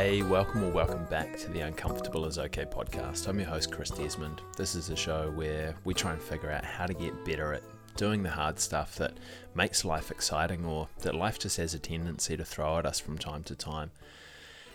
Hey, welcome or welcome back to the Uncomfortable is Okay podcast. I'm your host, Chris Desmond. This is a show where we try and figure out how to get better at doing the hard stuff that makes life exciting or that life just has a tendency to throw at us from time to time.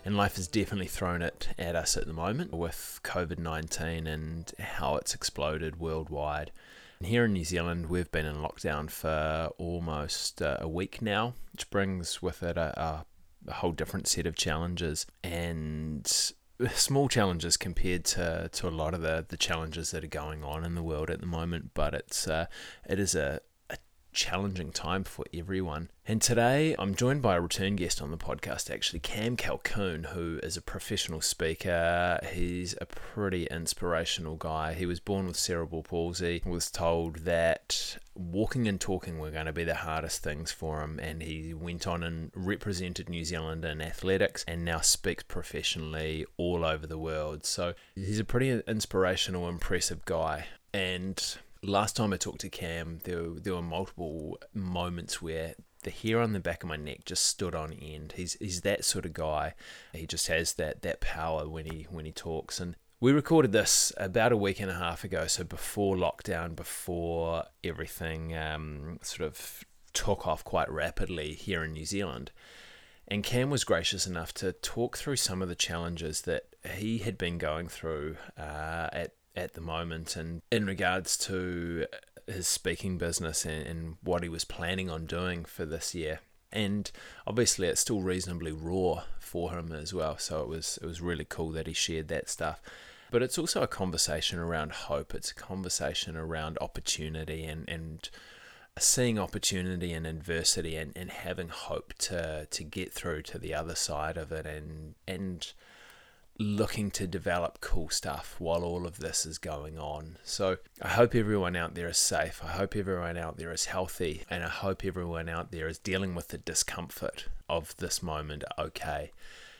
And life has definitely thrown it at us at the moment with COVID 19 and how it's exploded worldwide. And here in New Zealand, we've been in lockdown for almost uh, a week now, which brings with it a, a, a whole different set of challenges and small challenges compared to, to a lot of the, the challenges that are going on in the world at the moment. But it's uh, it is a, challenging time for everyone. And today I'm joined by a return guest on the podcast, actually, Cam Calkoen, who is a professional speaker. He's a pretty inspirational guy. He was born with cerebral palsy, was told that walking and talking were going to be the hardest things for him, and he went on and represented New Zealand in athletics and now speaks professionally all over the world. So he's a pretty inspirational, impressive guy. And last time I talked to Cam, there were, there were multiple moments where the hair on the back of my neck just stood on end. He's he's that sort of guy. He just has that that power when he when he talks. And we recorded this about a week and a half ago, so before lockdown, before everything um, sort of took off quite rapidly here in New Zealand. And Cam was gracious enough to talk through some of the challenges that he had been going through uh, at at the moment. And in regards to his speaking business and, and what he was planning on doing for this year. And obviously it's still reasonably raw for him as well. So it was it was really cool that he shared that stuff. But it's also a conversation around hope. It's a conversation around opportunity and and seeing opportunity and adversity and, and having hope to to get through to the other side of it. And and looking to develop cool stuff while all of this is going on. So I hope everyone out there is safe. I hope everyone out there is healthy. And I hope everyone out there is dealing with the discomfort of this moment okay.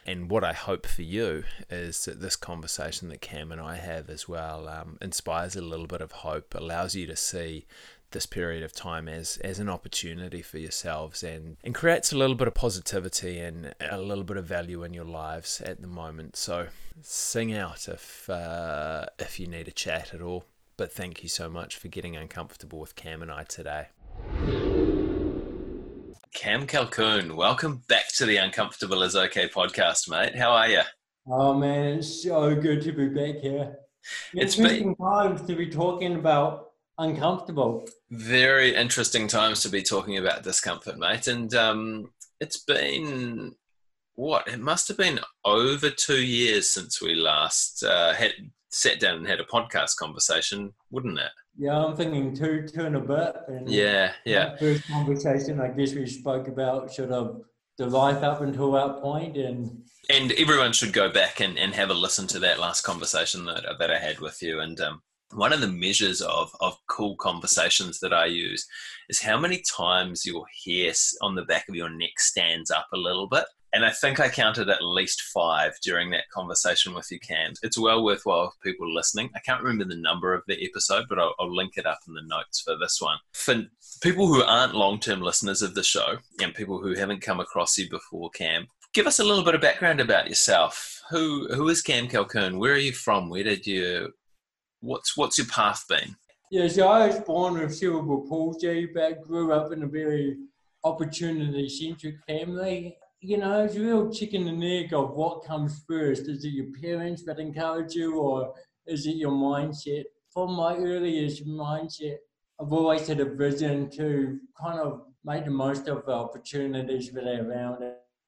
And what I hope for you is that this conversation that Cam and I have as well um, inspires a little bit of hope, allows you to see this period of time as as an opportunity for yourselves and and creates a little bit of positivity and a little bit of value in your lives at the moment so sing out if uh, if you need a chat at all but thank you so much for getting uncomfortable with Cam and I today Cam Calkoen welcome back to the Uncomfortable is Okay podcast, mate. How are you? Oh man, it's so good to be back here. It's interesting been... times to be talking about uncomfortable. Very interesting times to be talking about discomfort, mate. And um, it's been what? It must have been over two years since we last uh, had sat down and had a podcast conversation, wouldn't it? Yeah, I'm thinking two, two and a bit. And yeah, yeah. First conversation, I guess we spoke about sort of the life up until that point and and everyone should go back and, and have a listen to that last conversation that, that I had with you and um, one of the measures of, of cool conversations that I use is how many times your hair on the back of your neck stands up a little bit. And I think I counted at least five during that conversation with you, Cam. It's well worthwhile for people listening. I can't remember the number of the episode, but I'll, I'll link it up in the notes for this one. For people who aren't long term listeners of the show and people who haven't come across you before, Cam, give us a little bit of background about yourself. Who who is Cam Calkoen? Where are you from? Where did you what's what's your path been? Yeah, so I was born with cerebral palsy, but grew up in a very opportunity centric family. You know, it's a real chicken and egg of what comes first. Is it your parents that encourage you, or is it your mindset? From my earliest mindset, I've always had a vision to kind of make the most of the opportunities that are around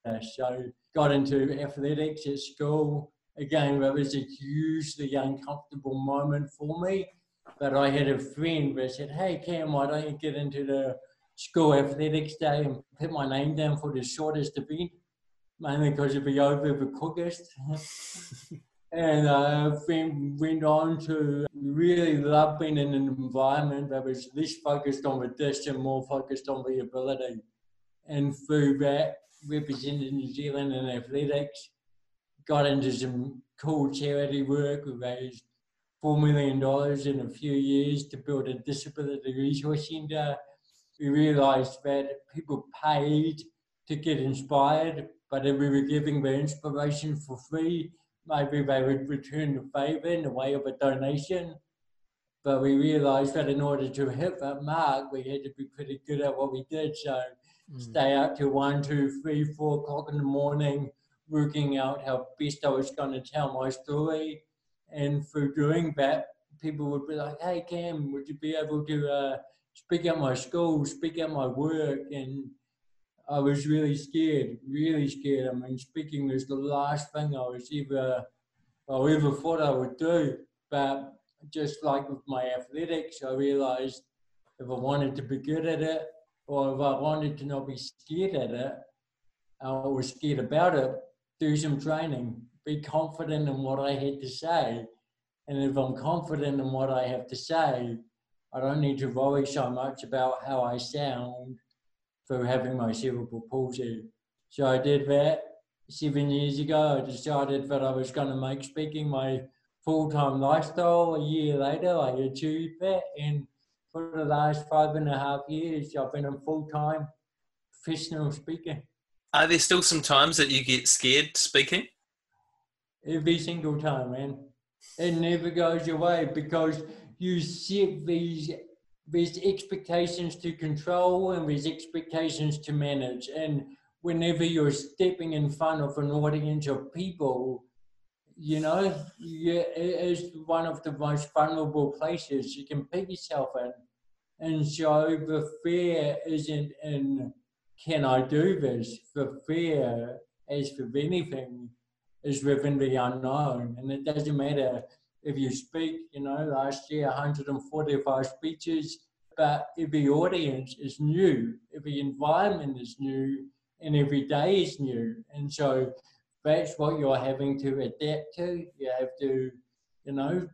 us. So, got into athletics at school, again, that was a hugely uncomfortable moment for me. But I had a friend that said, Hey, Cam, why don't you get into the school athletics day and put my name down for the shortest event? Mainly because it'd be over the quickest. and friend went on to really love being in an environment that was less focused on the dish and more focused on the ability. And through that, represented New Zealand in athletics, got into some cool charity work. We raised $4 million in a few years to build a disability resource centre. We realised that people paid to get inspired, But if we were giving the inspiration for free, maybe they would return the favour in the way of a donation. But we realised that in order to hit that mark, we had to be pretty good at what we did. So mm. stay up till one, two, three, four o'clock in the morning, working out how best I was going to tell my story. And through doing that, people would be like, "Hey Cam, would you be able to uh, speak at my school, speak at my work?" And I was really scared, really scared. I mean, speaking was the last thing I was ever, I ever thought I would do. But just like with my athletics, I realized if I wanted to be good at it, or if I wanted to not be scared at it, I was scared about it, do some training, be confident in what I had to say. And if I'm confident in what I have to say, I don't need to worry so much about how I sound for having my cerebral palsy. So I did that seven years ago. I decided that I was going to make speaking my full-time lifestyle. A year later, I achieved that, and for the last five and a half years, I've been a full-time professional speaker. Are there still some times that you get scared speaking? Every single time, man. It never goes away because you set these there's expectations to control and there's expectations to manage. And whenever you're stepping in front of an audience of people, you know, it is one of the most vulnerable places you can put yourself in. And so the fear isn't in, can I do this? The fear, as for anything, is within the unknown. And it doesn't matter if you speak, you know, last year 145 speeches, but every audience is new, every environment is new, and every day is new. And so that's what you're having to adapt to. You have to, you know,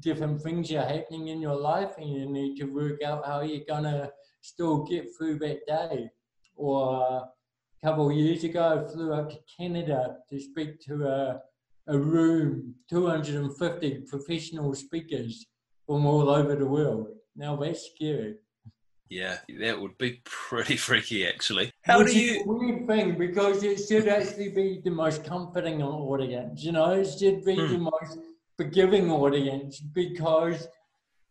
different things are happening in your life, and you need to work out how you're gonna still get through that day. Or a couple of years ago, I flew up to Canada to speak to a a room, 250 professional speakers from all over the world. Now that's scary. Yeah, that would be pretty freaky, actually. How Which do you? weird thing because it should actually be the most comforting audience. You know, it should be hmm. the most forgiving audience because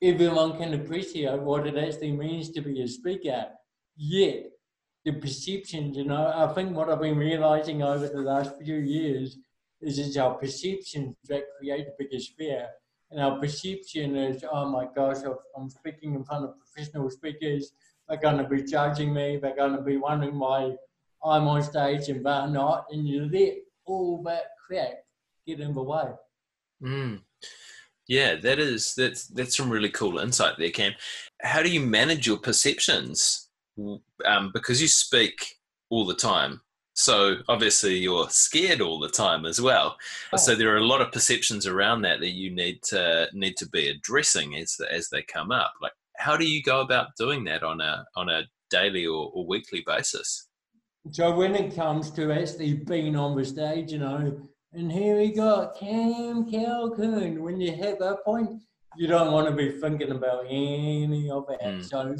everyone can appreciate what it actually means to be a speaker. Yet, the perceptions, you know, I think what I've been realizing over the last few years is it's our perceptions that create the biggest fear. And our perception is, oh my gosh, I'm speaking in front of professional speakers. They're going to be judging me. They're going to be wondering why I'm on stage and they're not. And you let all that crap get in the way. Mm. Yeah, that is that's that's some really cool insight there, Cam. How do you manage your perceptions? Um, because you speak all the time so obviously you're scared all the time as well. Oh. So there are a lot of perceptions around that that you need to need to be addressing as as they come up. Like how do you go about doing that on a on a daily or, or weekly basis? So when it comes to actually being on the stage, you know, and here we got Cam Calkoen. When you hit that point, you don't want to be thinking about any of that. Mm. So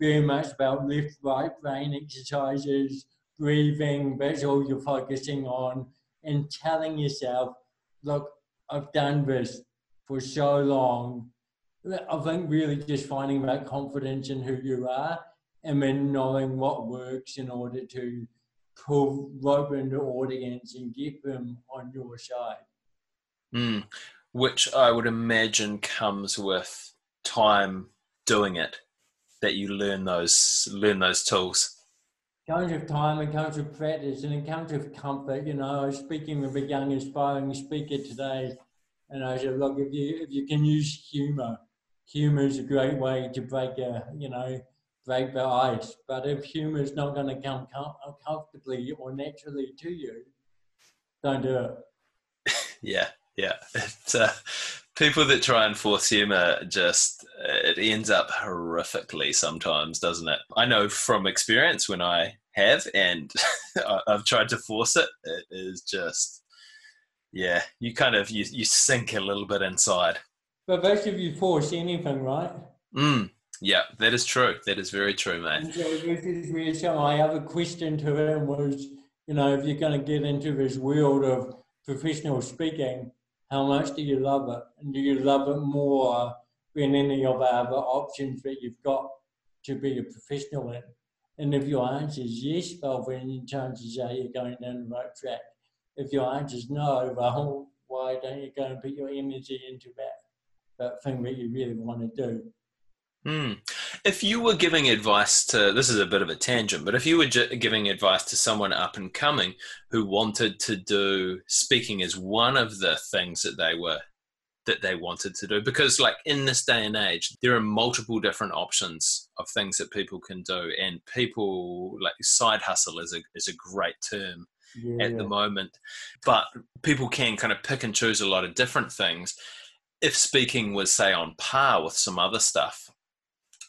very much about left, right brain exercises, breathing, that's all you're focusing on, and telling yourself, look, I've done this for so long. I think really just finding that confidence in who you are and then knowing what works in order to pull rope in the audience and get them on your side. Mm, which I would imagine comes with time doing it, that you learn those learn those tools comes with time and comes with practice and it comes with comfort. You know, I was speaking with a young aspiring speaker today and I said, look, if you if you can use humour, humour is a great way to break a you know break the ice. But if humour is not going to come com- comfortably or naturally to you, don't do it. yeah, yeah. Uh, people that try and force humor just it ends up horrifically sometimes doesn't it? I know from experience when i have and i've tried to force it it is just yeah you kind of you, you sink a little bit inside. But most of you force anything right? Mm yeah that is true. That is very true mate. And so this is where so my other question to him was You know, if you're going to get into this world of professional speaking, how much do you love it? And do you love it more than any of the other options that you've got to be a professional in? And if your answer is yes, well, then chances are you're going down the right track. If your answer is no, well, why don't you go and put your energy into that, that thing that you really want to do? Hmm. If you were giving advice to, this is a bit of a tangent, but if you were giving advice to someone up and coming who wanted to do speaking as one of the things that they were that they wanted to do because like in this day and age there are multiple different options of things that people can do and people like side hustle is a is a great term yeah. at the moment but people can kind of pick and choose a lot of different things if speaking was say on par with some other stuff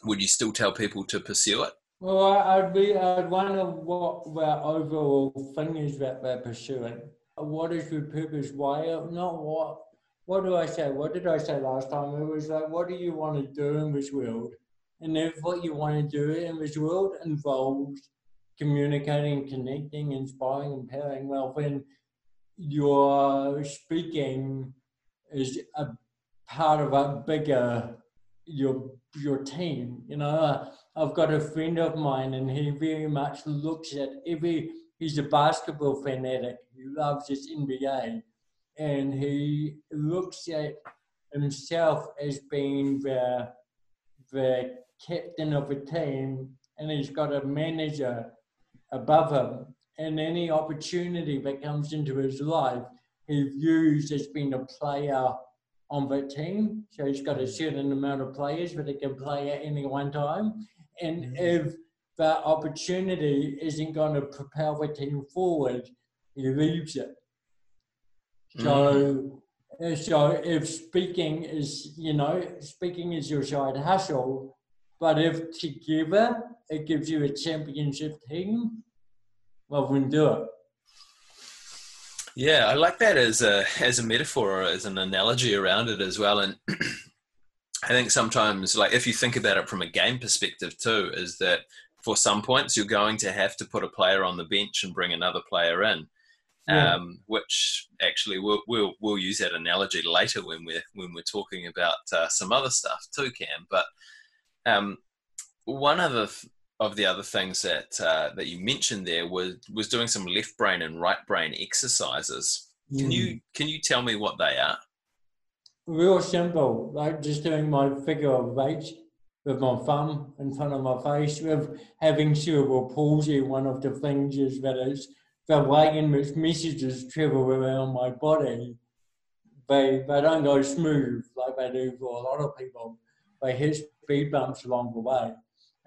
would you still tell people to pursue it? Well, I'd be, I'd wonder what their overall thing is that they're pursuing. What is your purpose? Why? Not what. What do I say? What did I say last time? It was like, what do you want to do in this world? And if what you want to do in this world involves communicating, connecting, inspiring, empowering, well, then your speaking is a part of a bigger your your team. You know, I've got a friend of mine, and he very much looks at every. He's a basketball fanatic. He loves his NBA, and he looks at himself as being the the captain of a team, and he's got a manager above him. And any opportunity that comes into his life, he views as being a player on the team. So he's got a certain amount of players that he can play at any one time. And mm-hmm. if that opportunity isn't going to propel the team forward, he leaves it. So, mm-hmm. so if speaking is, you know, speaking is your side hustle, but if together it gives you a championship team, well, then do it. Yeah, I like that as a as a metaphor or as an analogy around it as well. And I think sometimes, like if you think about it from a game perspective too, is that for some points you're going to have to put a player on the bench and bring another player in. Um, which actually we'll, we'll we'll use that analogy later when we're when we're talking about uh, some other stuff too, Cam. But um, one other of the other things that uh, that you mentioned there was was doing some left brain and right brain exercises. Mm. Can you can you tell me what they are? Real simple, like just doing my figure of eight with my thumb in front of my face. With having cerebral palsy, one of the things is that it's the way in which messages travel around my body. They they don't go smooth like they do for a lot of people. They hit speed bumps along the way.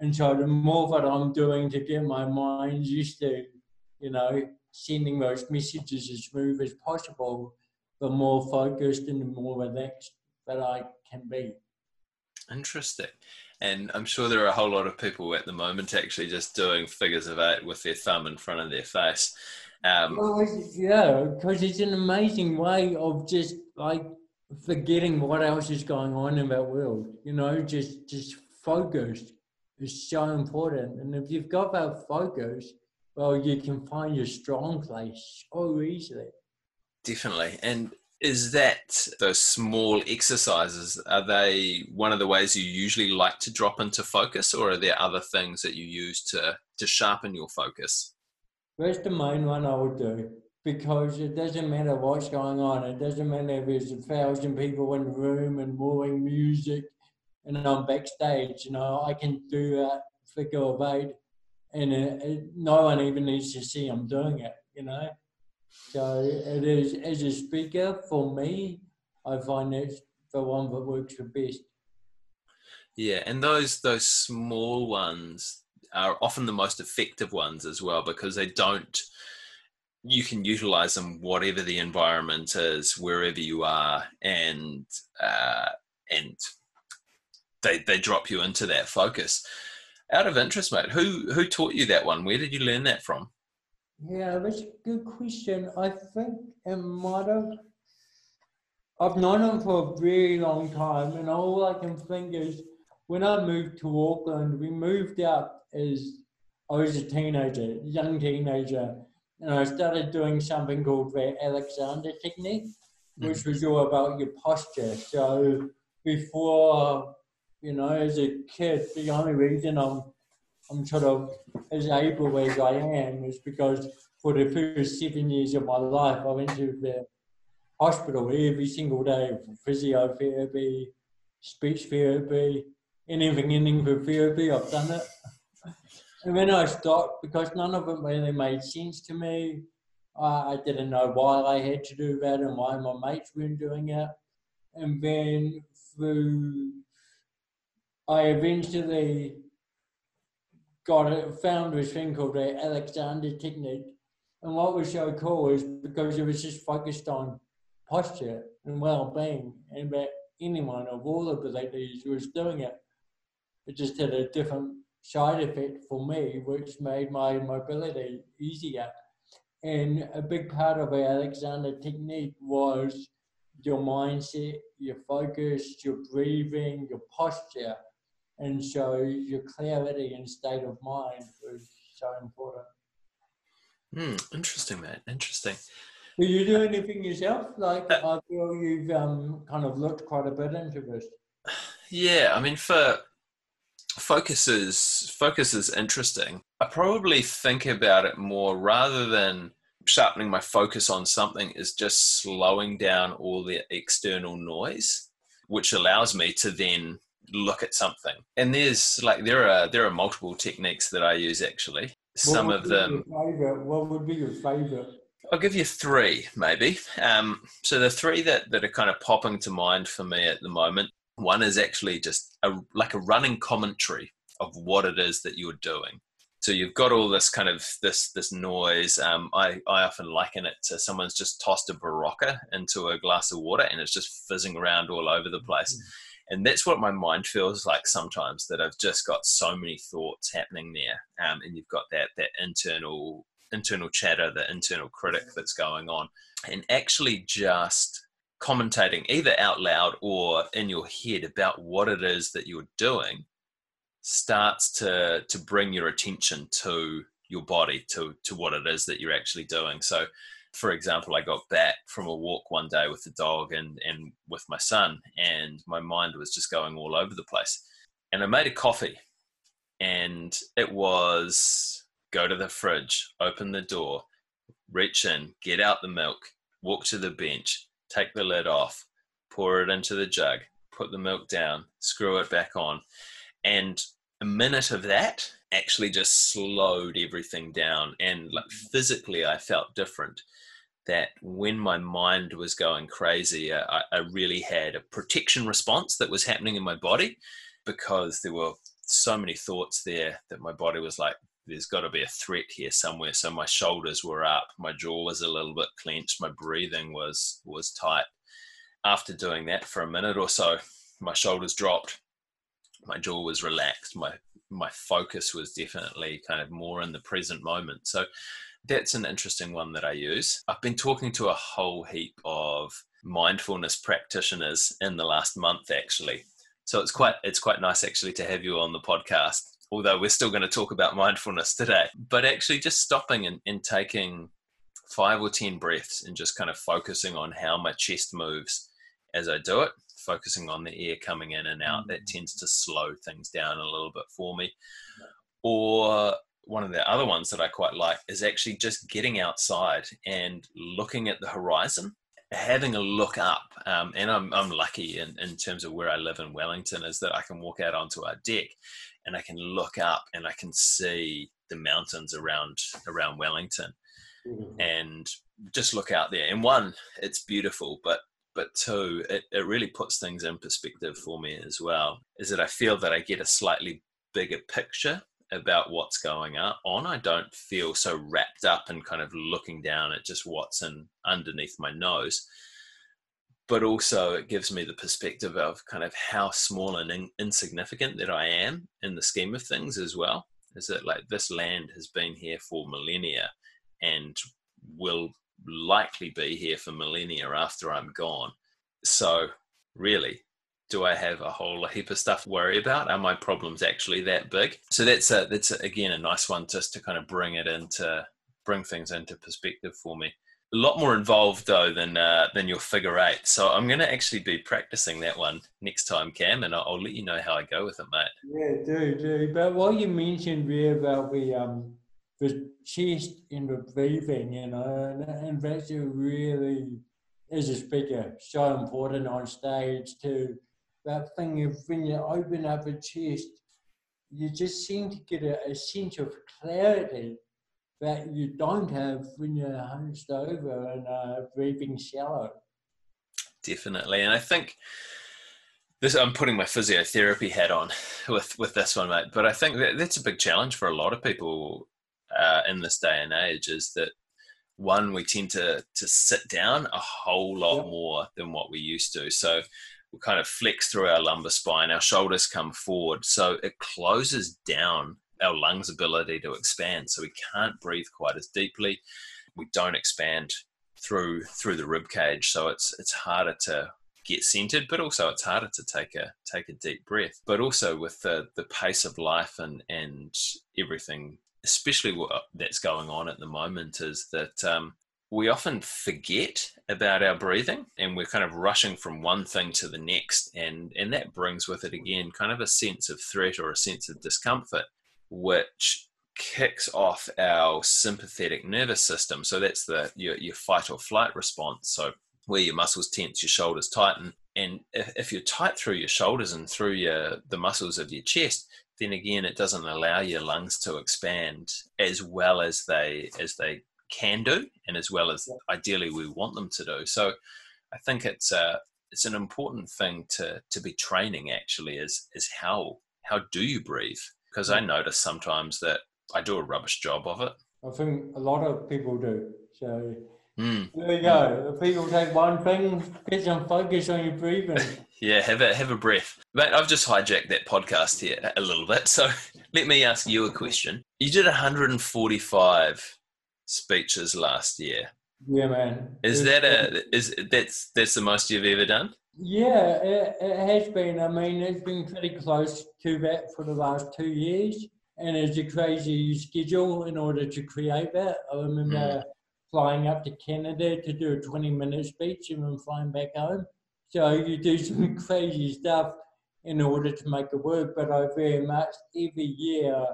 And so the more that I'm doing to get my mind used to, you know, sending those messages as smooth as possible, the more focused and the more relaxed that I can be. Interesting. And I'm sure there are a whole lot of people at the moment actually just doing figures of eight with their thumb in front of their face. Um, well, yeah, because it's an amazing way of just like forgetting what else is going on in that world. You know, just just focused is so important. And if you've got that focus, well, you can find your strong place so easily. Definitely. And is that those small exercises, are they one of the ways you usually like to drop into focus, or are there other things that you use to, to sharpen your focus? That's the main one I would do because it doesn't matter what's going on. It doesn't matter if there's a thousand people in the room and moving music and I'm backstage, you know, I can do that figure of eight and it, it, no one even needs to see I'm doing it, you know. So it is, as a speaker, for me, I find it's the one that works the best. Yeah, and those those small ones are often the most effective ones as well because they don't you can utilize them whatever the environment is wherever you are and uh, and they they drop you into that focus. Out of interest, mate, who who taught you that one? Where did you learn that from? Yeah, that's a good question. I think it might have. I've known him for a very long time, and all I can think is when I moved to Auckland, we moved out as I was a teenager, young teenager, and I started doing something called the Alexander technique, mm. which was all about your posture. So before, you know, as a kid, the only reason I'm I'm sort of as able as I am is because for the first seven years of my life, I went to the hospital every single day for physiotherapy, speech therapy, anything ending for therapy, I've done it. And then I stopped because none of it really made sense to me. I didn't know why I had to do that and why my mates weren't doing it. And then through, I eventually got it, found this thing called the Alexander technique. And what was so cool is because it was just focused on posture and well-being, and that anyone of all abilities was doing it. It just had a different side effect for me, which made my mobility easier. And a big part of the Alexander technique was your mindset, your focus, your breathing, your posture. And so your clarity and state of mind was so important. Hmm, interesting, man. Interesting. Do you do anything yourself? Like uh, I feel you've um, kind of looked quite a bit into this. Yeah, I mean, for focus is focus is interesting. I probably think about it more rather than sharpening my focus on something is just slowing down all the external noise, which allows me to then look at something. And there's like there are there are multiple techniques that I use actually. Some of them. What would be your favorite? I'll give you three, maybe. Um, so the three that, that are kind of popping to mind for me at the moment. One is actually just a, like a running commentary of what it is that you're doing. So you've got all this kind of this this noise. Um, I I often liken it to someone's just tossed a Berocca into a glass of water and it's just fizzing around all over the place. Mm-hmm. And that's what my mind feels like sometimes. That I've just got so many thoughts happening there, um, and you've got that that internal internal chatter, the internal critic that's going on, and actually just commentating either out loud or in your head about what it is that you're doing starts to to bring your attention to your body to to what it is that you're actually doing so for example i got back from a walk one day with the dog and and with my son and my mind was just going all over the place and i made a coffee and it was go to the fridge, open the door, reach in, get out the milk, walk to the bench, take the lid off, pour it into the jug, put the milk down, screw it back on. And a minute of that actually just slowed everything down. And like mm. physically, I felt different. That when my mind was going crazy, uh, I, I really had a protection response that was happening in my body because there were so many thoughts there that my body was like, there's got to be a threat here somewhere. So my shoulders were up, my jaw was a little bit clenched, my breathing was was tight. After doing that for a minute or so, my shoulders dropped, my jaw was relaxed, my my focus was definitely kind of more in the present moment. So that's an interesting one that I use. I've been talking to a whole heap of mindfulness practitioners in the last month actually. So it's quite it's quite nice actually to have you on the podcast although we're still going to talk about mindfulness today, but actually just stopping and, and taking five or 10 breaths and just kind of focusing on how my chest moves as I do it, focusing on the air coming in and out. That mm-hmm. tends to slow things down a little bit for me. Or one of the other ones that I quite like is actually just getting outside and looking at the horizon, having a look up. Um, and I'm, I'm lucky in, in terms of where I live in Wellington is that I can walk out onto our deck and I can look up and I can see the mountains around around Wellington, mm-hmm. and just look out there. And one, it's beautiful, but but two, it, it really puts things in perspective for me as well. Is that I feel that I get a slightly bigger picture about what's going on. I don't feel so wrapped up and kind of looking down at just what's in underneath my nose but also it gives me the perspective of kind of how small and in, insignificant that I am in the scheme of things as well. Is that like this land has been here for millennia and will likely be here for millennia after I'm gone. So, really, do I have a whole heap of stuff to worry about? Are my problems actually that big? So that's a, that's a, again a nice one just to kind of bring it into bring things into perspective for me. A lot more involved though than uh, than your figure eight. So I'm going to actually be practicing that one next time, Cam, and I'll, I'll, let you know how I go with it, mate. Yeah, do do. But what you mentioned there about the um the chest and the breathing, you know, and, and that's a really as a speaker so important on stage too. That thing of when you open up a chest, you just seem to get a, a sense of clarity that you don't have when you're hunched over and uh, breathing shallow. Definitely, and I think this. I'm putting my physiotherapy hat on with with this one, mate. But I think that that's a big challenge for a lot of people uh, in this day and age. Is that one we tend to to sit down a whole lot yep. more than what we used to. So kind of flex through our lumbar spine, our shoulders come forward, so it closes down our lungs' ability to expand. So we can't breathe quite as deeply. We don't expand through through the rib cage, so it's it's harder to get centered, but also it's harder to take a take a deep breath. But also with the the pace of life and and everything, especially what that's going on at the moment, is that um, we often forget about our breathing and we're kind of rushing from one thing to the next and and that brings with it again kind of a sense of threat or a sense of discomfort which kicks off our sympathetic nervous system. So that's the your, your fight or flight response. So where your muscles tense, your shoulders tighten, and if, if you're tight through your shoulders and through your the muscles of your chest, then again it doesn't allow your lungs to expand as well as they as they can do, and as well as ideally we want them to do. So I think it's a it's an important thing to to be training actually is is how how do you breathe because I notice sometimes that I do a rubbish job of it. I think a lot of people do. So mm. there you go. If people take one thing, get some focus on your breathing. yeah, have a have a breath. Mate, I've just hijacked that podcast here a little bit. So let me ask you a question. You did 145 speeches last year. Yeah, man. Is that a is that's that's the most you've ever done? Yeah, it, it, has been. I mean, it's been pretty close to that for the last two years, and it's a crazy schedule in order to create that. I remember mm. flying up to Canada to do a 20 minute speech and then flying back home. So you do some crazy stuff in order to make it work, but I very much, every year,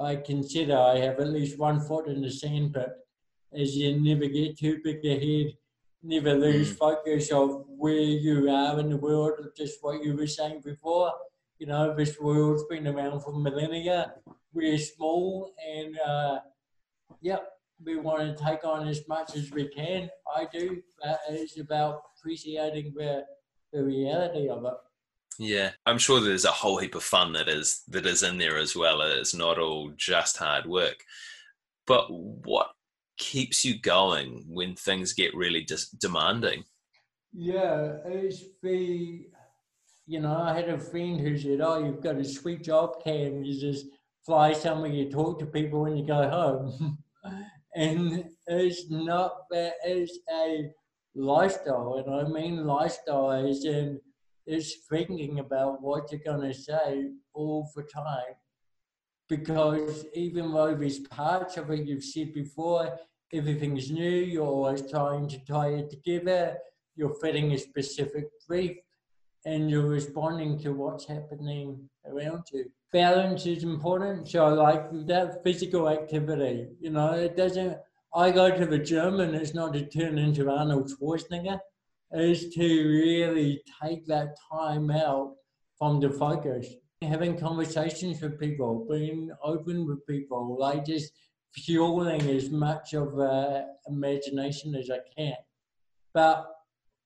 I consider I have at least one foot in the sandpit as you never get too big ahead never lose mm. focus of where you are in the world, just what you were saying before. You know, this world's been around for millennia. We're small and, uh, yep, we want to take on as much as we can. I do. But it's about appreciating the, the reality of it. Yeah, I'm sure there's a whole heap of fun that is that is in there as well. It's not all just hard work. But what keeps you going when things get really just demanding? Yeah, it's the, you know, I had a friend who said, Oh, you've got a sweet job, Cam. You just fly somewhere, you talk to people, and you go home. and it's not that, it's a lifestyle. And I mean lifestyle is in, is thinking about what you're going to say all the time because even though there's parts of it you've said before, everything's new, you're always trying to tie it together, you're fitting a specific brief, and you're responding to what's happening around you. Balance is important. So, like that physical activity, you know, it doesn't. I go to the gym and it's not to turn into Arnold Schwarzenegger, it's to really take that time out from the focus. Having conversations with people, being open with people, like just fueling as much of uh, imagination as I can. But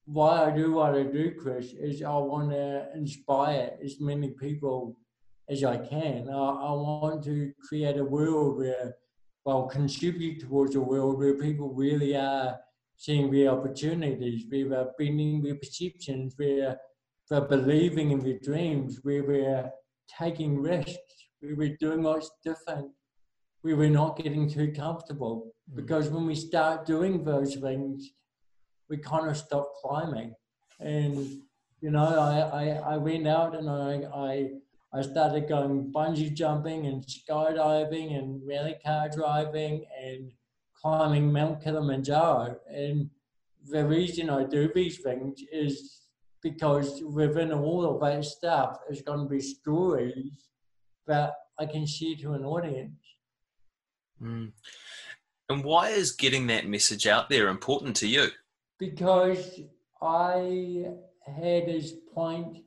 why I do what I do, Chris, is I want to inspire as many people as I can. I, I want to create a world where, well, contribute towards a world where people really are seeing the opportunities, where they're bending their perceptions, where they're believing in their dreams, we were taking risks, we were doing what's different we were not getting too comfortable mm. because when we start doing those things, we kind of stop climbing. And, you know, I, I, I went out and I, I, I started going bungee jumping and skydiving and rally car driving and climbing Mount Kilimanjaro. And the reason I do these things is because within all of that stuff is going to be stories that I can share to an audience. Mm. And why is getting that message out there important to you? Because I had this point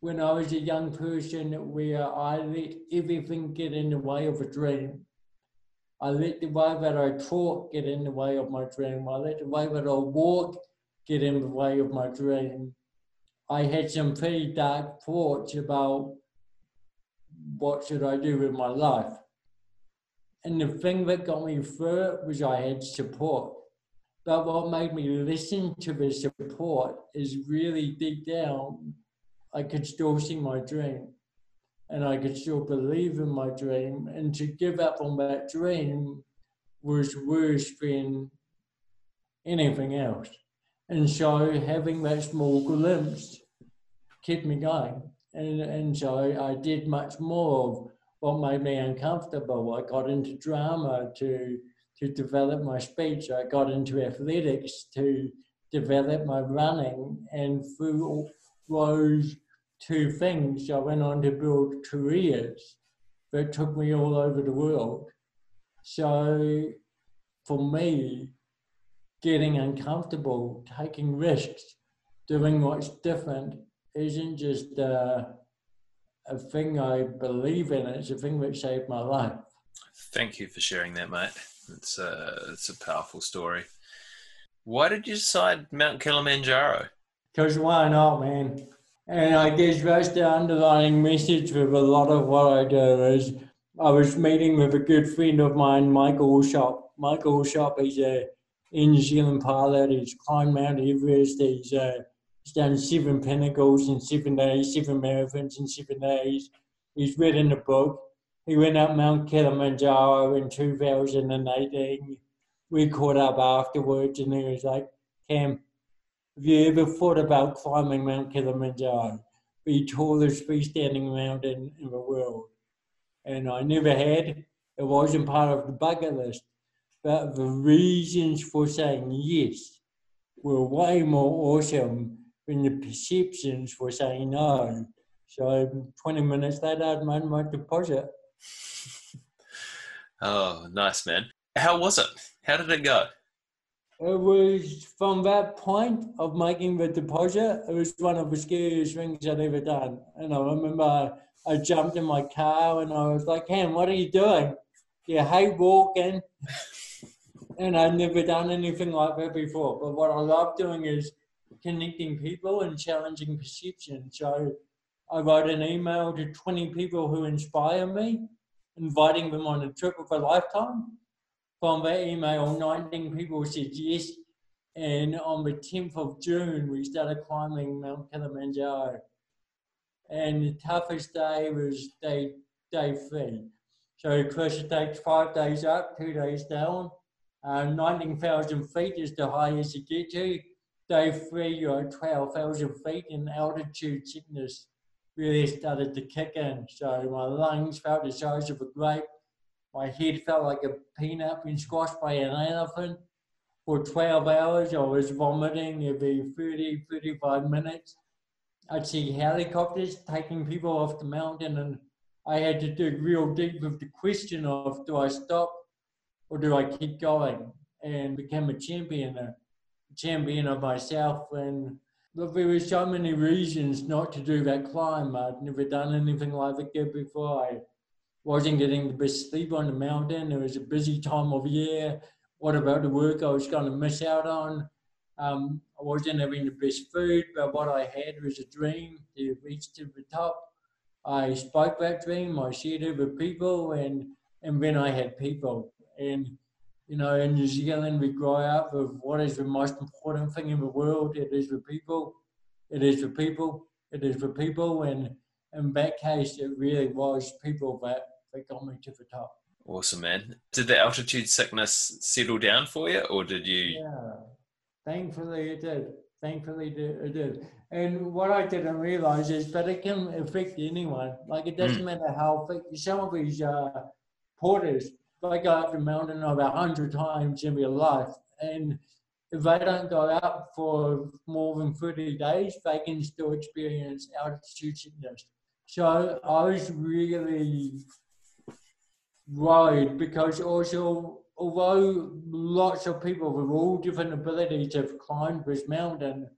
when I was a young person where I let everything get in the way of a dream. I let the way that I talk get in the way of my dream. I let the way that I walk get in the way of my dream. I had some pretty dark thoughts about what should I do with my life. And the thing that got me through it was I had support. But what made me listen to the support is really deep down, I could still see my dream and I could still believe in my dream. And to give up on that dream was worse than anything else. And so having that small glimpse kept me going. And, and so I did much more of what made me uncomfortable. I got into drama to, to develop my speech. I got into athletics to develop my running. And through those two things, I went on to build careers that took me all over the world. So for me, getting uncomfortable, taking risks, doing what's different isn't just uh, a thing I believe in, it's a thing that saved my life. Thank you for sharing that, mate. It's a, it's a powerful story. Why did you decide Mount Kilimanjaro? Because why not, man? And I guess that's the underlying message with a lot of what I do is I was meeting with a good friend of mine, Mike Allsop. Mike Allsop is a New Zealand pilot. He's climbed Mount Everest. He's, uh, he's done seven pinnacles in seven days, seven marathons in seven days. He's written a book. He went up Mount Kilimanjaro in 2018. We caught up afterwards and he was like, Cam, have you ever thought about climbing Mount Kilimanjaro, the tallest freestanding mountain in the world? And I never had. It wasn't part of the bucket list. But the reasons for saying yes were way more awesome than the perceptions for saying no. So 20 minutes later, I'd made my deposit. oh, nice, man. How was it? How did it go? It was from that point of making the deposit, it was one of the scariest things I'd ever done. And I remember I jumped in my car and I was like, Cam, what are you doing? You hate walking. and I'd never done anything like that before. But what I love doing is connecting people and challenging perception. So I wrote an email to 20 people who inspire me, inviting them on a trip of a lifetime that email, 19 people said yes. And on the 10th of June, we started climbing Mount Kilimanjaro. And the toughest day was day, day three. So, Chris, it takes five days up, two days down. Uh, 19,000 feet is the highest you get to. Day three, you're at 12,000 feet, and altitude sickness really started to kick in. So, my lungs felt the size of a grape my head felt like a peanut being squashed by an elephant. For 12 hours, I was vomiting every 30, 35 minutes. I'd see helicopters taking people off the mountain, and I had to dig real deep with the question of do I stop or do I keep going and become a champion, a champion of myself. And look, there were so many reasons not to do that climb. I'd never done anything like it before. I wasn't getting the best sleep on the mountain. It was a busy time of year. What about the work I was going to miss out on? Um, I wasn't having the best food, but what I had was a dream to reach to the top. I spoke that dream, I shared it with people, and, and when I had people. And, you know, in New Zealand, we grow up with what is the most important thing in the world. It is the people. It is the people. It is the people. And in that case, it really was people that they got me to the top. Awesome, man. Did the altitude sickness settle down for you, or did you? Yeah, thankfully it did. Thankfully it did. And what I didn't realize is that it can affect anyone. Like it doesn't mm. matter how thick. Some of these uh, porters they go up the mountain over a hundred times in their life, and if they don't go up for more than 30 days, they can still experience altitude sickness. So I was really worried because also, although lots of people with all different abilities have climbed this mountain,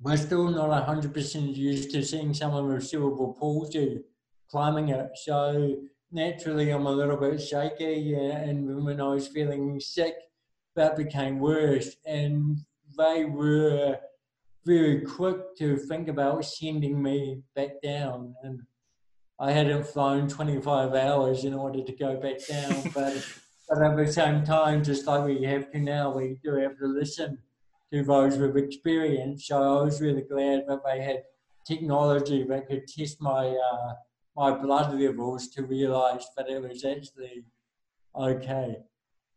we're still not 100% used to seeing someone with cerebral palsy climbing it. So naturally, I'm a little bit shaky, and when I was feeling sick, that became worse. And they were very quick to think about sending me back down. And I hadn't flown 25 hours in order to go back down. but, but at the same time, just like we have to now, we do have to listen to those with experience. So I was really glad that they had technology that could test my uh, my blood levels to realise that it was actually okay.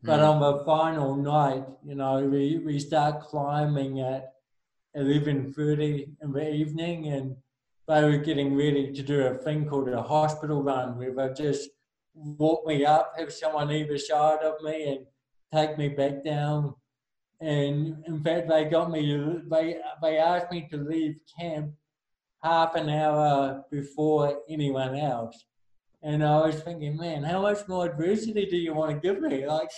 But mm. on the final night, you know, we, we start climbing at 11.30 in the evening and they were getting ready to do a thing called a hospital run where they just walk me up, have someone either side of me and take me back down. And in fact, they got me, they, they asked me to leave camp half an hour before anyone else. And I was thinking, man, how much more adversity do you want to give me? Like,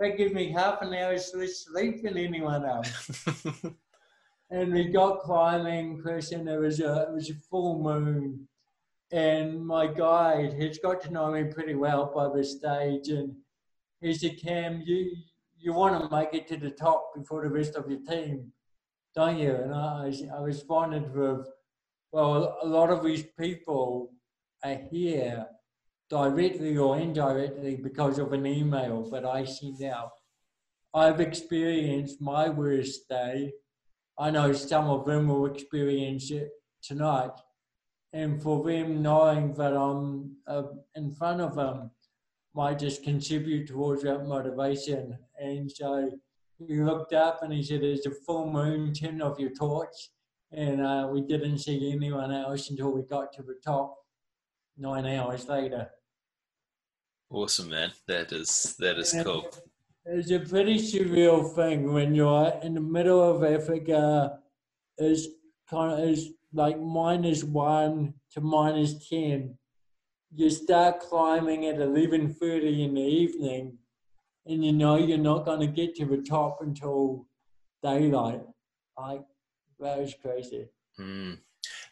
they give me half an hour's less sleep than anyone else. and we got climbing, Christian. It was a it was a full moon, and my guide, he's got to know me pretty well by this stage, and he said, "Cam, you you want to make it to the top before the rest of your team, don't you?" And I I responded with, "Well, a lot of these people are here." directly or indirectly because of an email that I sent out. I've experienced my worst day. I know some of them will experience it tonight. And for them knowing that I'm uh, in front of them might just contribute towards that motivation. And so he looked up and he said, There's a full moon, turn off your torch. And uh, we didn't see anyone else until we got to the top nine hours later. Awesome, man. That is that is cool. It's a pretty surreal thing when you're in the middle of Africa. Is kind of is like minus one to minus ten. You start climbing at eleven thirty in the evening, and you know you're not going to get to the top until daylight. Like that was crazy. Mm.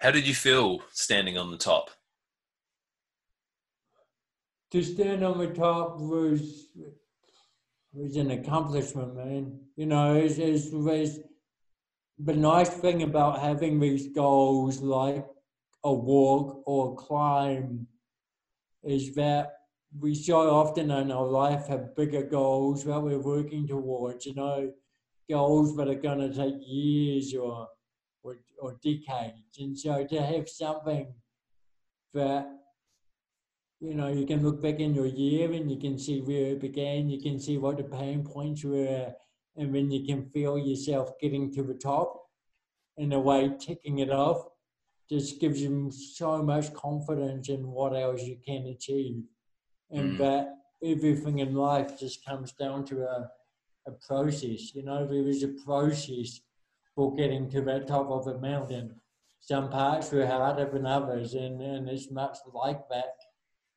How did you feel standing on the top? to stand on the top was was an accomplishment, man. You know, it's, it's, it's the nice thing about having these goals like a walk or a climb is that we so often in our life have bigger goals that we're working towards, you know, goals that are going to take years or, or, or decades. And so to have something that you know, you can look back in your year and you can see where it began, you can see what the pain points were, and then you can feel yourself getting to the top in a way, ticking it off just gives you so much confidence in what else you can achieve. And mm. that everything in life just comes down to a, a process. You know, there is a process for getting to the top of a mountain. Some parts were harder than others, and, and it's much like that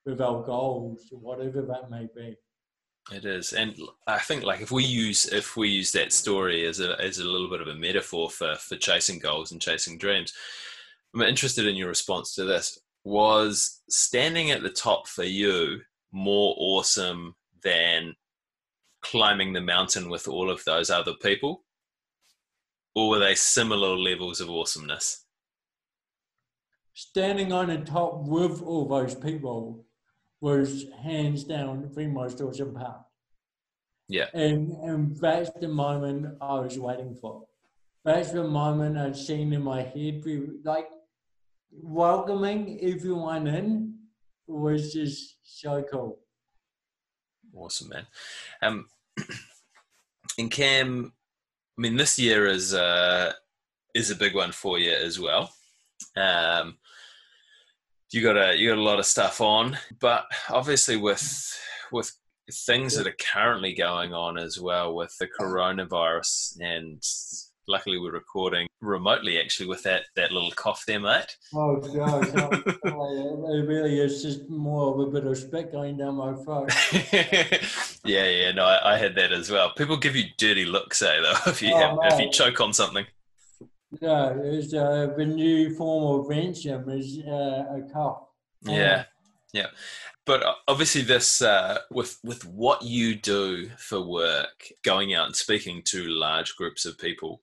with our goals, whatever that may be. It is, and I think like if we use if we use that story as a as a little bit of a metaphor for for chasing goals and chasing dreams, I'm interested in your response to this. Was standing at the top for you more awesome than climbing the mountain with all of those other people, or were they similar levels of awesomeness? Standing on the top with all those people was hands down the most awesome part. Yeah. And and that's the moment I was waiting for. That's the moment I'd seen in my head. Like welcoming everyone in was just so cool. Awesome, man. Um, and Cam, I mean, this year is uh, is a big one for you as well. Um, you got a you got a lot of stuff on, but obviously with with things that are currently going on as well with the coronavirus and luckily we're recording remotely actually with that that little cough there mate. Oh god it really is just more of a bit of spit going down my throat. Yeah yeah no I, I, had that as well. People give you dirty looks eh though if you oh, have, if you choke on something yeah it's uh, the new form of vention is uh, a cough yeah yeah. But uh, obviously this uh, with with what you do for work going out and speaking to large groups of people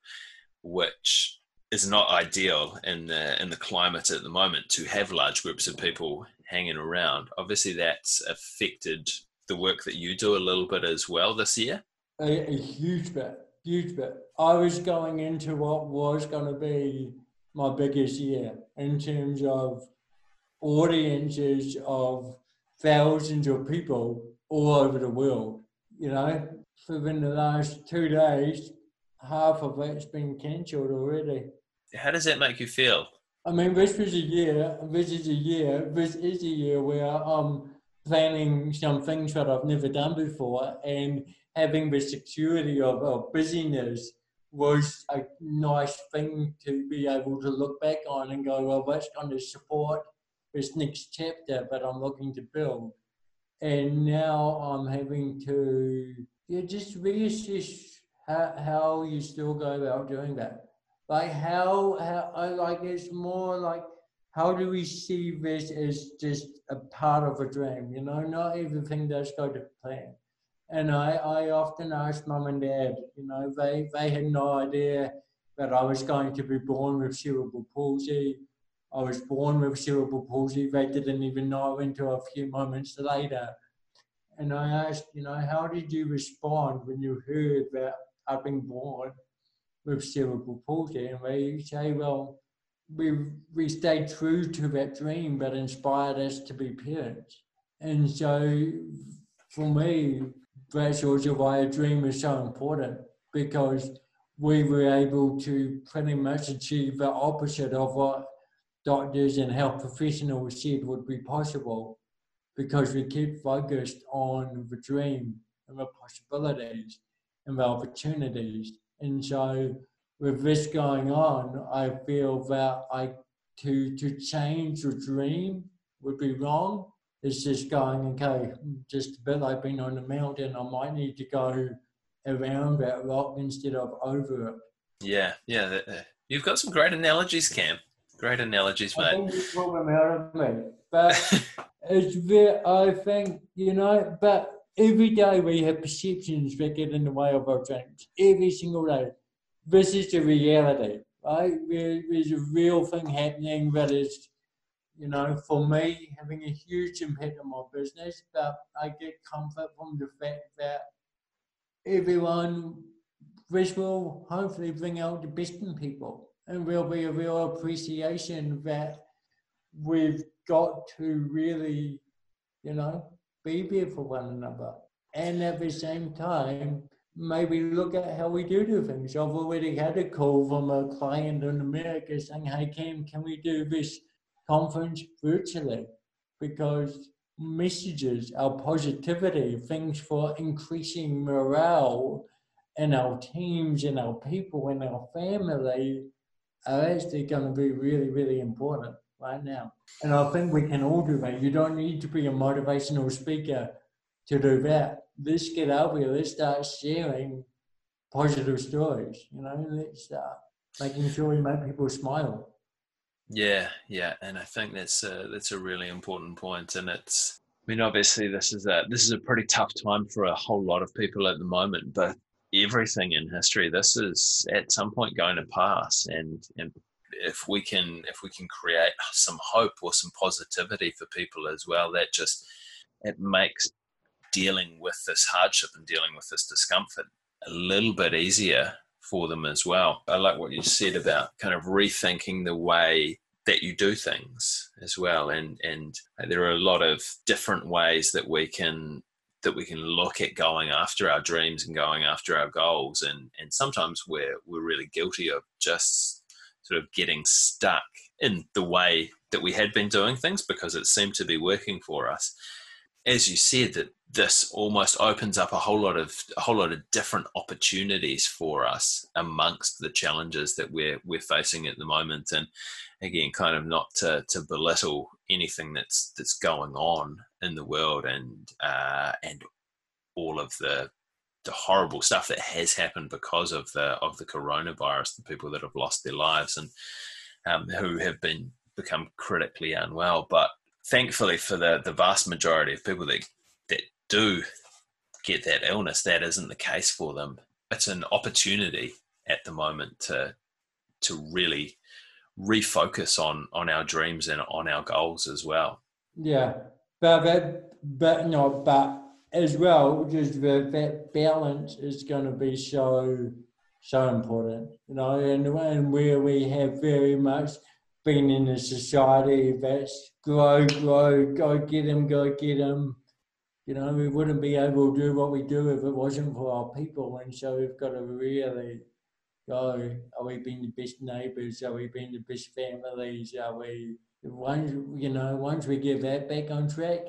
which is not ideal in the in the climate at the moment to have large groups of people hanging around obviously that's affected the work that you do a little bit as well this year. A, a huge bit huge bit i was going into what was going to be my biggest year in terms of audiences of thousands of people all over the world. You know, within the last two days, half of it's been cancelled already. How does that make you feel? I mean, this was a year. This is a year. This is a year where I'm planning some things that I've never done before, and having the security of, of busyness was a nice thing to be able to look back on and go, well, that's going to support this next chapter that I'm looking to build. And now I'm having to yeah, just reassess how, how you still go about doing that. Like how, how I like it's more like how do we see this as just a part of a dream, you know, not everything does go to plan. And I, I often ask mum and dad, you know, they, they had no idea that I was going to be born with cerebral palsy I was born with cerebral palsy. They didn't even know until a few moments later. And I asked, you know, how did you respond when you heard that I've been born with cerebral palsy? And they say, well, we, we stayed true to that dream that inspired us to be parents. And so for me, that's why a dream is so important because we were able to pretty much achieve the opposite of what doctors and health professionals said would be possible because we keep focused on the dream and the possibilities and the opportunities. And so with this going on, I feel that I to to change the dream would be wrong. It's just going, okay, just a bit like being on the mountain, I might need to go around that rock instead of over it. Yeah, yeah. Uh, you've got some great analogies, Cam. Great analogies, mate. I think you out of me. But it's very, I think, you know, but every day we have perceptions that get in the way of our dreams. Every single day. This is the reality, right? There's a real thing happening that is, you know, for me, having a huge impact on my business. But I get comfort from the fact that everyone, this will hopefully bring out the best in people and will be a real appreciation that we've got to really, you know, be there for one another. And at the same time, maybe look at how we do do things. I've already had a call from a client in America saying, hey, Cam, can we do this conference virtually? Because messages, our positivity, things for increasing morale in our teams and our people and our family are actually going to be really, really important right now. And I think we can all do that. You don't need to be a motivational speaker to do that. Let's get out here. Let's start sharing positive stories. You know, let's uh, start making sure we make people smile. Yeah, yeah, and I think that's a, that's a really important point, and it's. I mean, obviously, this is a this is a pretty tough time for a whole lot of people at the moment, but everything in history. This is at some point going to pass, and and if we can if we can create some hope or some positivity for people as well, that just it makes dealing with this hardship and dealing with this discomfort a little bit easier for them as well. I like what you said about kind of rethinking the way that you do things as well. And and there are a lot of different ways that we can that we can look at going after our dreams and going after our goals. And and sometimes we're we're really guilty of just sort of getting stuck in the way that we had been doing things because it seemed to be working for us as you said, that this almost opens up a whole lot of a whole lot of different opportunities for us amongst the challenges that we're we're facing at the moment. And again, kind of not to, to belittle anything that's that's going on in the world and uh, and all of the the horrible stuff that has happened because of the of the coronavirus, the people that have lost their lives and um, who have been become critically unwell. But thankfully, for the the vast majority of people that that do get that illness, that isn't the case for them. It's an opportunity at the moment to to really refocus on on our dreams and on our goals as well. Yeah, but but, but no, but as well, just the, that balance is going to be so so important, you know, and, and where we have very much been in a society that's grow, grow, go get them, go get them. You know, we wouldn't be able to do what we do if it wasn't for our people, and so we've got to really go. Are we being the best neighbours? Are we being the best families? Are we once you know once we get that back on track,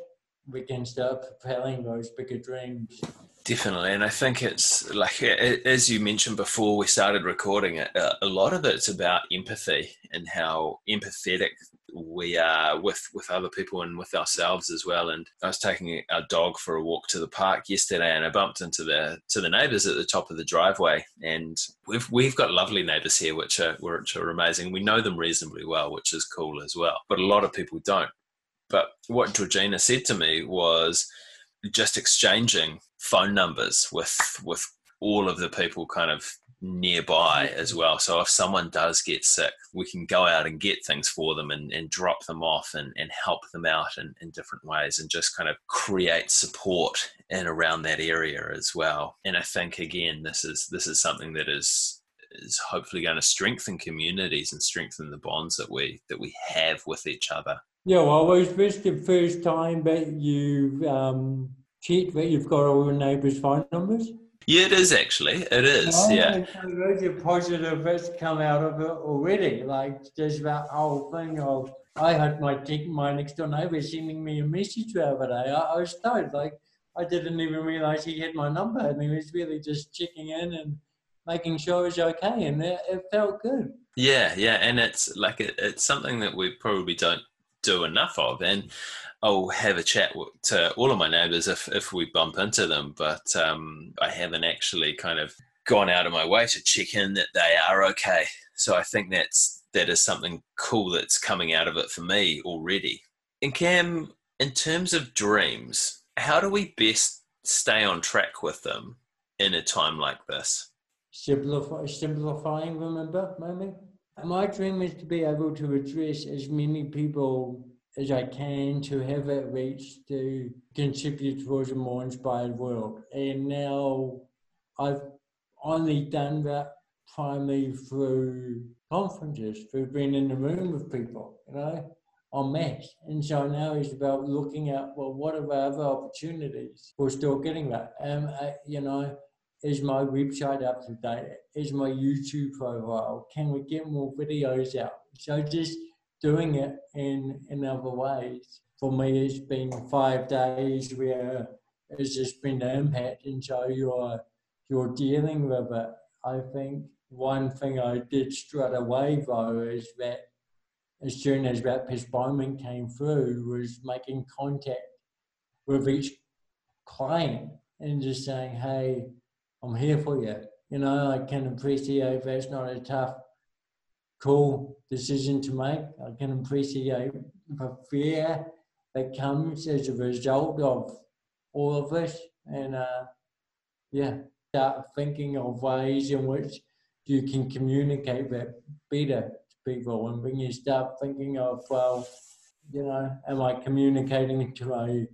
we can start propelling those bigger dreams. Definitely, and I think it's like as you mentioned before we started recording it. Uh, a lot of it's about empathy and how empathetic we are with with other people and with ourselves as well. And I was taking our dog for a walk to the park yesterday, and I bumped into the to the neighbours at the top of the driveway. And we've we've got lovely neighbours here, which are which are amazing. We know them reasonably well, which is cool as well. But a lot of people don't. But what Georgina said to me was just exchanging phone numbers with with all of the people kind of nearby as well. So if someone does get sick, we can go out and get things for them and, and drop them off and, and help them out in, in different ways and just kind of create support in around that area as well. And I think again this is this is something that is is hopefully going to strengthen communities and strengthen the bonds that we that we have with each other. Yeah, well, was this the first time that you've um, checked that you've got all your neighbours' phone numbers? Yeah, it is actually. It is. Oh, yeah. There's a positive that's come out of it already. Like just that whole thing of I had my tech, my next door neighbour sending me a message the other day. I, I was told like I didn't even realise he had my number, and he was really just checking in and making sure I was okay, and it, it felt good. Yeah, yeah, and it's like it, it's something that we probably don't do enough of. And I'll have a chat to all of my neighbours if, if we bump into them, but um, I haven't actually kind of gone out of my way to check in that they are okay. So I think that's that is something cool that's coming out of it for me already. And Cam, in terms of dreams, how do we best stay on track with them in a time like this? Simplify, simplifying, remember, maybe? My dream is to be able to address as many people as I can to have that reach to contribute towards a more inspired world. And now I've only done that primarily through conferences, through being in the room with people, you know, en masse. And so now it's about looking at, well, what are the other opportunities for still getting that? Um, I, you know, is my website up to date? Is my YouTube profile? Can we get more videos out? So just doing it in in other ways. For me, it's been five days where it's just been the impact, and so you're uh, you're dealing with it. I think one thing I did straight away though is that as soon as that postponement came through, was making contact with each client and just saying, "Hey, I'm here for you. You know, I can appreciate that's not a tough, cool decision to make. I can appreciate the fear that comes as a result of all of this. And uh, yeah, start thinking of ways in which you can communicate that better to people. And when you start thinking of, well, you know, am I communicating to my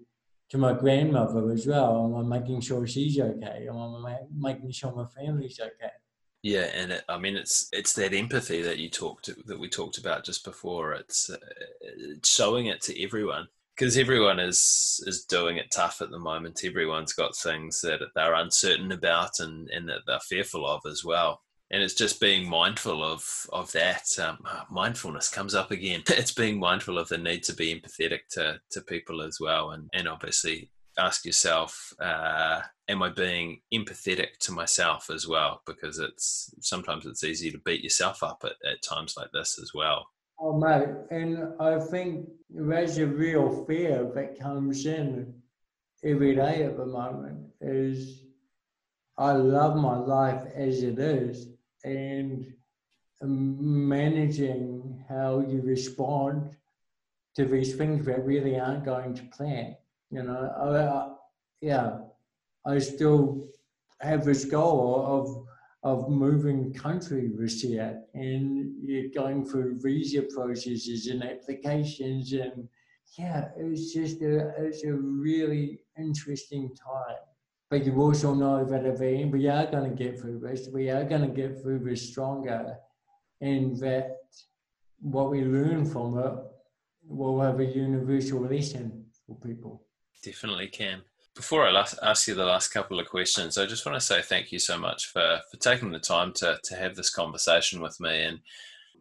to my grandmother as well. Am I making sure she's okay? Am I making sure my family's okay? Yeah, and it, I mean it's it's that empathy that you talked that we talked about just before. It's, uh, it's showing it to everyone because everyone is is doing it tough at the moment. Everyone's got things that they're uncertain about and and that they're fearful of as well. and it's just being mindful of of that um, mindfulness comes up again it's being mindful of the need to be empathetic to to people as well and and obviously ask yourself uh, am i being empathetic to myself as well? Because it's sometimes it's easy to beat yourself up at, at times like this as well. Oh mate and i think there's a real fear that comes in every day at the moment is I love my life as it is, and managing how you respond to these things that really aren't going to plan. You know, I, I, yeah, I still have this goal of of moving country this year, and you're going through visa processes and applications, and yeah, it's just a it's a really interesting time. But you also know that if we are going to get through this, we are going to get through this stronger, and that what we learn from it will have a universal lesson for people. Definitely can. Before I last, ask you the last couple of questions, I just want to say thank you so much for, for taking the time to, to have this conversation with me. And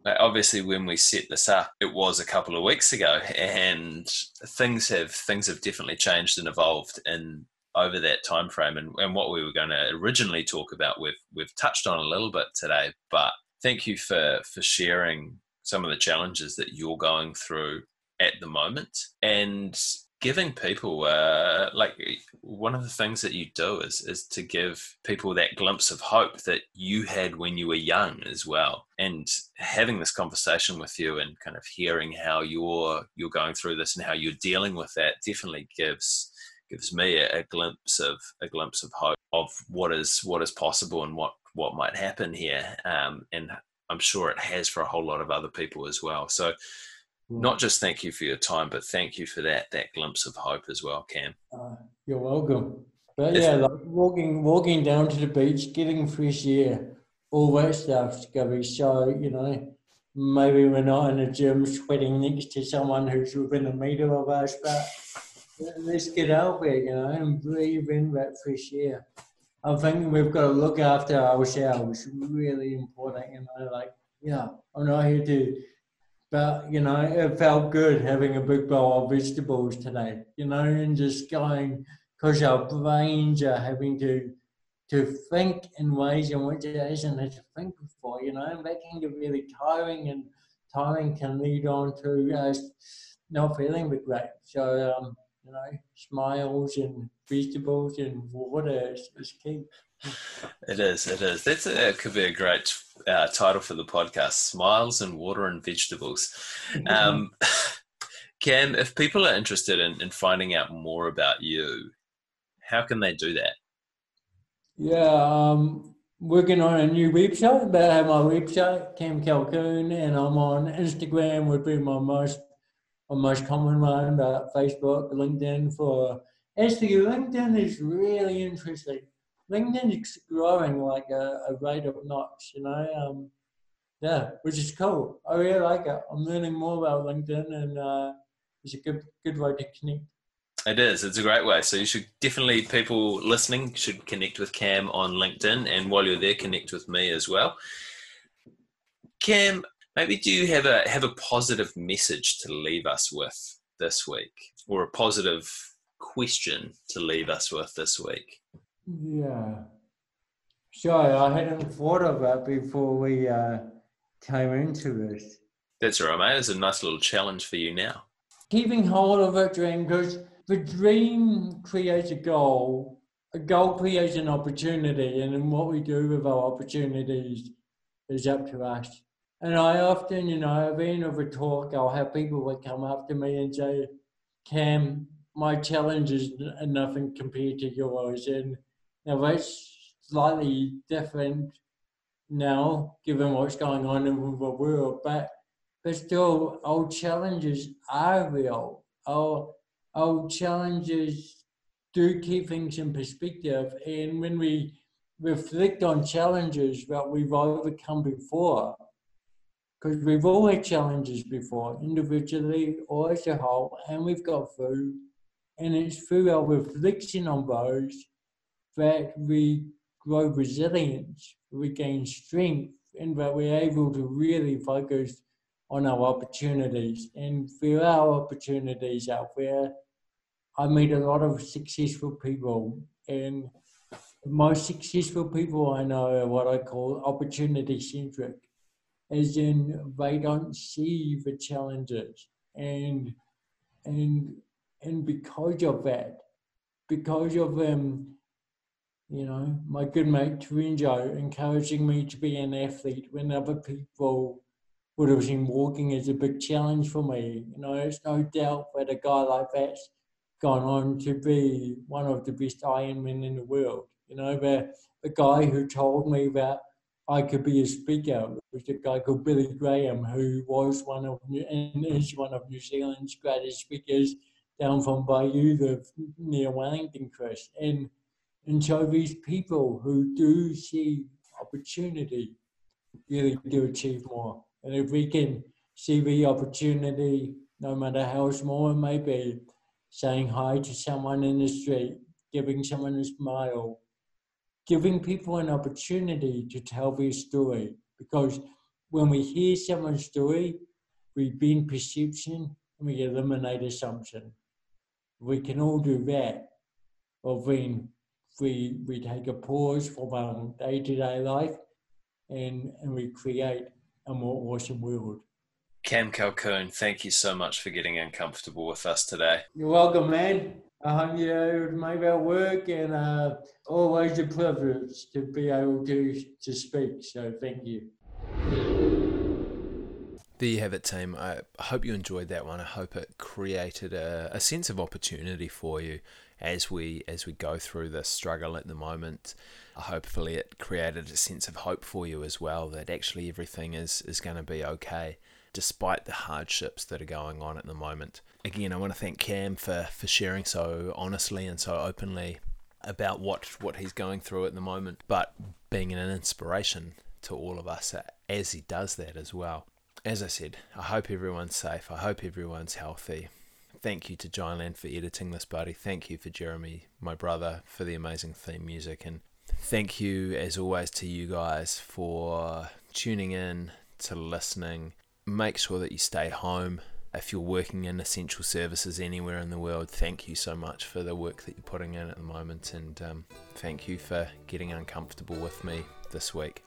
uh, obviously, when we set this up, it was a couple of weeks ago, and things have things have definitely changed and evolved in over that time frame and, and what we were going to originally talk about we've we've touched on a little bit today but thank you for for sharing some of the challenges that you're going through at the moment and giving people uh, like one of the things that you do is is to give people that glimpse of hope that you had when you were young as well and having this conversation with you and kind of hearing how you're you're going through this and how you're dealing with that definitely gives gives me a, a, glimpse of a glimpse of hope of what is what is possible and what what might happen here. Um, and I'm sure it has for a whole lot of other people as well. So. Not just thank you for your time, but thank you for that that glimpse of hope as well, Cam. Uh, you're welcome. But yeah, like walking walking down to the beach, getting fresh air, all that stuff's gonna be so you know. Maybe we're not in a gym sweating next to someone who's within a meter of us, but let's get out there, you know, and breathe in that fresh air. I'm thinking we've got to look after ourselves. Really important, you know. Like, yeah, I'm not here to, but you know, it felt good having a big bowl of vegetables today, you know, and just going because our brains are having to to think in ways in which it hasn't had to think before, you know, and that can get really tiring, and tiring can lead on to us not feeling the great. So. Um, you know, smiles and vegetables and water is, is key. It is. It is. That's a, could be a great uh, title for the podcast: "Smiles and Water and Vegetables." Um, Cam, if people are interested in, in finding out more about you, how can they do that? Yeah, um, working on a new website, but I have my website, Cam Calkoen, and I'm on Instagram would be my most my most common one, but Facebook, LinkedIn for actually LinkedIn is really interesting. LinkedIn is growing like a, a rate of knots, you know. Um, yeah, which is cool. I really like it. I'm learning more about LinkedIn, and uh, it's a good good way to connect. It is. It's a great way. So you should definitely people listening should connect with Cam on LinkedIn, and while you're there, connect with me as well. Cam, maybe do you have a have a positive message to leave us with this week or a positive question to leave us with this week yeah. Sure i hadn't thought of that before we uh, came into this. That's all right mate. It's a nice little challenge for you now. Keeping hold of a dream because the dream creates a goal. A goal creates an opportunity and then what we do with our opportunities is up to us. And I often, you know, I've been over talk, I'll have people that come up to me and say, Cam, my challenge is nothing compared to yours. And now that's slightly different now, given what's going on in the world, but but still, our challenges are real. Our our challenges do keep things in perspective, and when we reflect on challenges that we've overcome before, because we've all had challenges before, individually or as a whole, and we've got through. And it's through our reflection on those that we grow resilience, we gain strength, and that we're able to really focus on our opportunities. And there are opportunities out there. I meet a lot of successful people, and most successful people I know are what I call opportunity centric, as in they don't see the challenges, and and and because of that, because of um, you know, my good mate Terenzo encouraging me to be an athlete when other people would have seen walking as a big challenge for me. You know, it's no doubt that a guy like that's gone on to be one of the best Ironmen in the world. You know, the, the guy who told me that I could be a speaker was a guy called Billy Graham, who was one of and is one of New Zealand's greatest speakers down from Bayou, the near Wellington, Chris. And and so these people who do see opportunity really do achieve more. And if we can see the opportunity, no matter how small it may be, saying hi to someone in the street, giving someone a smile, giving people an opportunity to tell their story. Because when we hear someone's story, we bend perception and we eliminate assumption. We can all do that. Well, then we, we take a pause from our day to day life and, and we create a more awesome world. Cam Calkoen, thank you so much for getting uncomfortable with us today. You're welcome, man. I hope you able to make our work and uh, always a privilege to be able to, to speak. So thank you. There you have it, team. I hope you enjoyed that one. I hope it created a, a sense of opportunity for you as we as we go through this struggle at the moment. Hopefully, it created a sense of hope for you as well that actually everything is is going to be okay despite the hardships that are going on at the moment. Again, I want to thank Cam for for sharing so honestly and so openly about what what he's going through at the moment, but being an inspiration to all of us as he does that as well. As I said, I hope everyone's safe. I hope everyone's healthy thank you to Giantland for editing this, buddy. Thank you for Jeremy, my brother, for the amazing theme music. And thank you, as always, to you guys for tuning in, to listening. Make sure that you stay home. If you're working in essential services anywhere in the world, thank you so much for the work that you're putting in at the moment. And um, thank you for getting uncomfortable with me this week.